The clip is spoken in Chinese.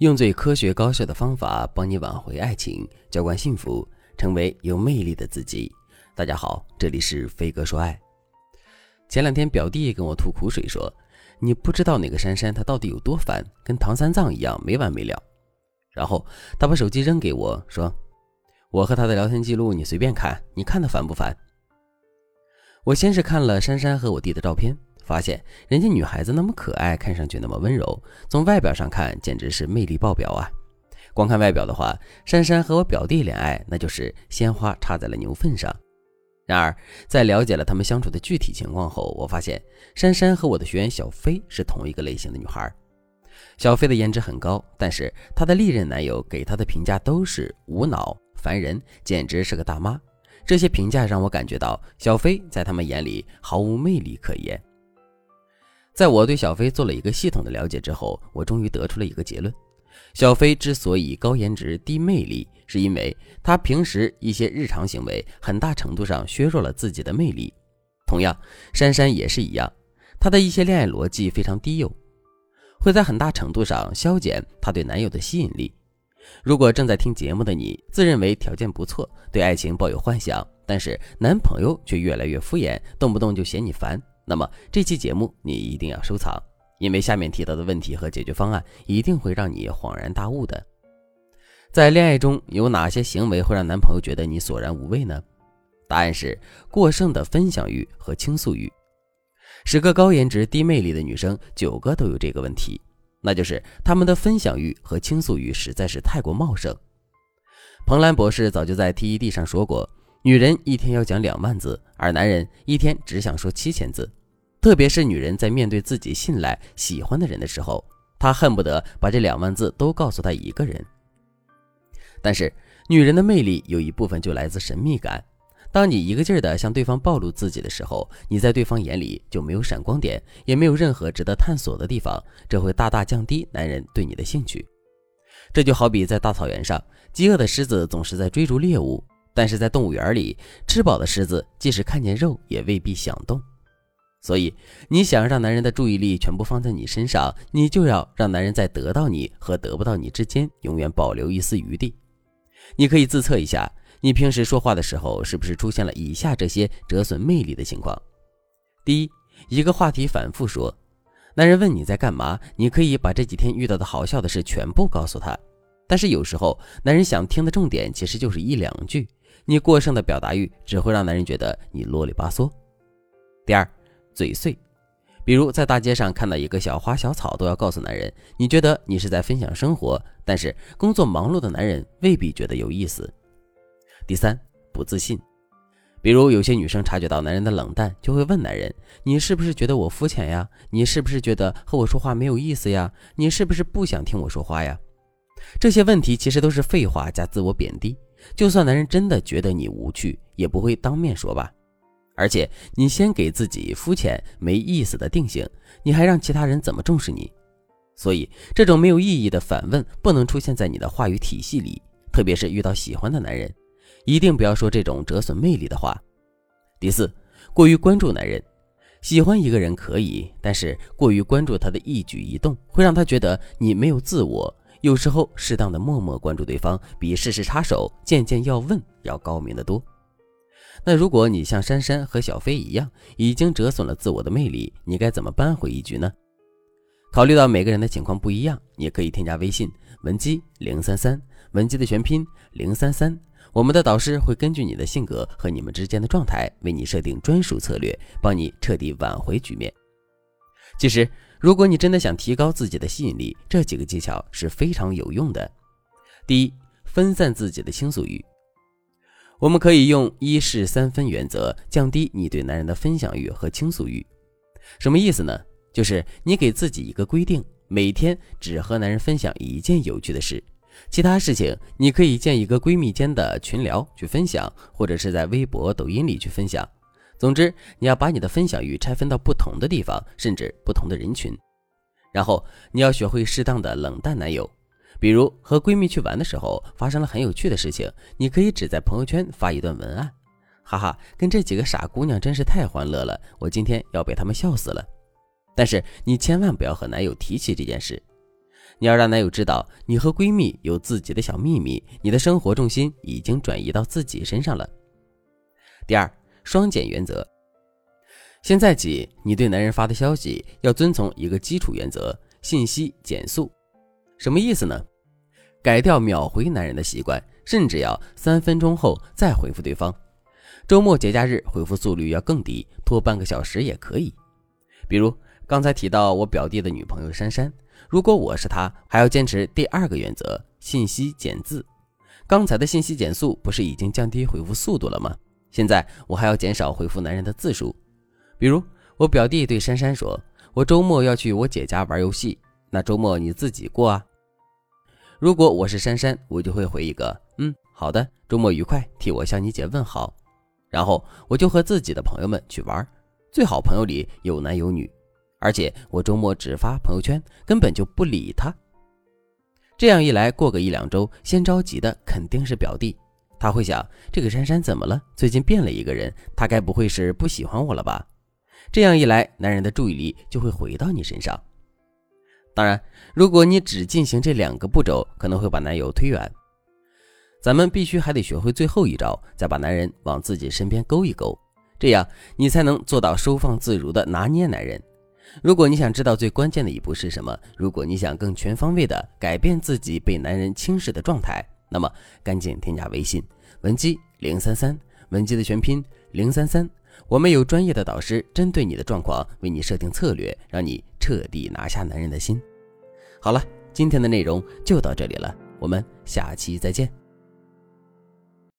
用最科学高效的方法帮你挽回爱情，浇灌幸福，成为有魅力的自己。大家好，这里是飞哥说爱。前两天表弟跟我吐苦水说：“你不知道那个珊珊她到底有多烦，跟唐三藏一样没完没了。”然后他把手机扔给我说：“我和她的聊天记录你随便看，你看她烦不烦？”我先是看了珊珊和我弟的照片。发现人家女孩子那么可爱，看上去那么温柔，从外表上看简直是魅力爆表啊！光看外表的话，珊珊和我表弟恋爱那就是鲜花插在了牛粪上。然而，在了解了他们相处的具体情况后，我发现珊珊和我的学员小飞是同一个类型的女孩。小飞的颜值很高，但是她的历任男友给她的评价都是无脑、烦人，简直是个大妈。这些评价让我感觉到小飞在他们眼里毫无魅力可言。在我对小飞做了一个系统的了解之后，我终于得出了一个结论：小飞之所以高颜值低魅力，是因为他平时一些日常行为很大程度上削弱了自己的魅力。同样，珊珊也是一样，她的一些恋爱逻辑非常低幼，会在很大程度上消减她对男友的吸引力。如果正在听节目的你自认为条件不错，对爱情抱有幻想，但是男朋友却越来越敷衍，动不动就嫌你烦。那么这期节目你一定要收藏，因为下面提到的问题和解决方案一定会让你恍然大悟的。在恋爱中有哪些行为会让男朋友觉得你索然无味呢？答案是过剩的分享欲和倾诉欲。十个高颜值低魅力的女生，九个都有这个问题，那就是她们的分享欲和倾诉欲实在是太过茂盛。彭兰博士早就在 TED 上说过，女人一天要讲两万字，而男人一天只想说七千字。特别是女人在面对自己信赖、喜欢的人的时候，她恨不得把这两万字都告诉他一个人。但是，女人的魅力有一部分就来自神秘感。当你一个劲儿地向对方暴露自己的时候，你在对方眼里就没有闪光点，也没有任何值得探索的地方，这会大大降低男人对你的兴趣。这就好比在大草原上，饥饿的狮子总是在追逐猎物，但是在动物园里，吃饱的狮子即使看见肉，也未必想动。所以，你想让男人的注意力全部放在你身上，你就要让男人在得到你和得不到你之间永远保留一丝余地。你可以自测一下，你平时说话的时候是不是出现了以下这些折损魅力的情况：第一，一个话题反复说，男人问你在干嘛，你可以把这几天遇到的好笑的事全部告诉他，但是有时候男人想听的重点其实就是一两句，你过剩的表达欲只会让男人觉得你啰里吧嗦。第二。嘴碎，比如在大街上看到一个小花小草，都要告诉男人，你觉得你是在分享生活，但是工作忙碌的男人未必觉得有意思。第三，不自信，比如有些女生察觉到男人的冷淡，就会问男人，你是不是觉得我肤浅呀？你是不是觉得和我说话没有意思呀？你是不是不想听我说话呀？这些问题其实都是废话加自我贬低，就算男人真的觉得你无趣，也不会当面说吧。而且你先给自己肤浅没意思的定性，你还让其他人怎么重视你？所以这种没有意义的反问不能出现在你的话语体系里，特别是遇到喜欢的男人，一定不要说这种折损魅力的话。第四，过于关注男人，喜欢一个人可以，但是过于关注他的一举一动，会让他觉得你没有自我。有时候适当的默默关注对方，比事事插手、件件要问要高明得多。那如果你像珊珊和小飞一样，已经折损了自我的魅力，你该怎么扳回一局呢？考虑到每个人的情况不一样，你可以添加微信文姬零三三，文姬的全拼零三三，我们的导师会根据你的性格和你们之间的状态，为你设定专属策略，帮你彻底挽回局面。其实，如果你真的想提高自己的吸引力，这几个技巧是非常有用的。第一，分散自己的倾诉欲。我们可以用一事三分原则降低你对男人的分享欲和倾诉欲。什么意思呢？就是你给自己一个规定，每天只和男人分享一件有趣的事，其他事情你可以建一个闺蜜间的群聊去分享，或者是在微博、抖音里去分享。总之，你要把你的分享欲拆分到不同的地方，甚至不同的人群。然后你要学会适当的冷淡男友。比如和闺蜜去玩的时候发生了很有趣的事情，你可以只在朋友圈发一段文案，哈哈，跟这几个傻姑娘真是太欢乐了，我今天要被她们笑死了。但是你千万不要和男友提起这件事，你要让男友知道你和闺蜜有自己的小秘密，你的生活重心已经转移到自己身上了。第二，双减原则。现在起，你对男人发的消息要遵从一个基础原则：信息减速。什么意思呢？改掉秒回男人的习惯，甚至要三分钟后再回复对方。周末节假日回复速率要更低，拖半个小时也可以。比如刚才提到我表弟的女朋友珊珊，如果我是他，还要坚持第二个原则：信息减字。刚才的信息减速不是已经降低回复速度了吗？现在我还要减少回复男人的字数。比如，我表弟对珊珊说：“我周末要去我姐家玩游戏，那周末你自己过啊。”如果我是珊珊，我就会回一个：“嗯，好的，周末愉快，替我向你姐问好。”然后我就和自己的朋友们去玩，最好朋友里有男有女，而且我周末只发朋友圈，根本就不理他。这样一来，过个一两周，先着急的肯定是表弟，他会想：这个珊珊怎么了？最近变了一个人，他该不会是不喜欢我了吧？这样一来，男人的注意力就会回到你身上。当然，如果你只进行这两个步骤，可能会把男友推远。咱们必须还得学会最后一招，再把男人往自己身边勾一勾，这样你才能做到收放自如的拿捏男人。如果你想知道最关键的一步是什么，如果你想更全方位的改变自己被男人轻视的状态，那么赶紧添加微信文姬零三三，文姬的全拼零三三。我们有专业的导师，针对你的状况为你设定策略，让你彻底拿下男人的心。好了，今天的内容就到这里了，我们下期再见。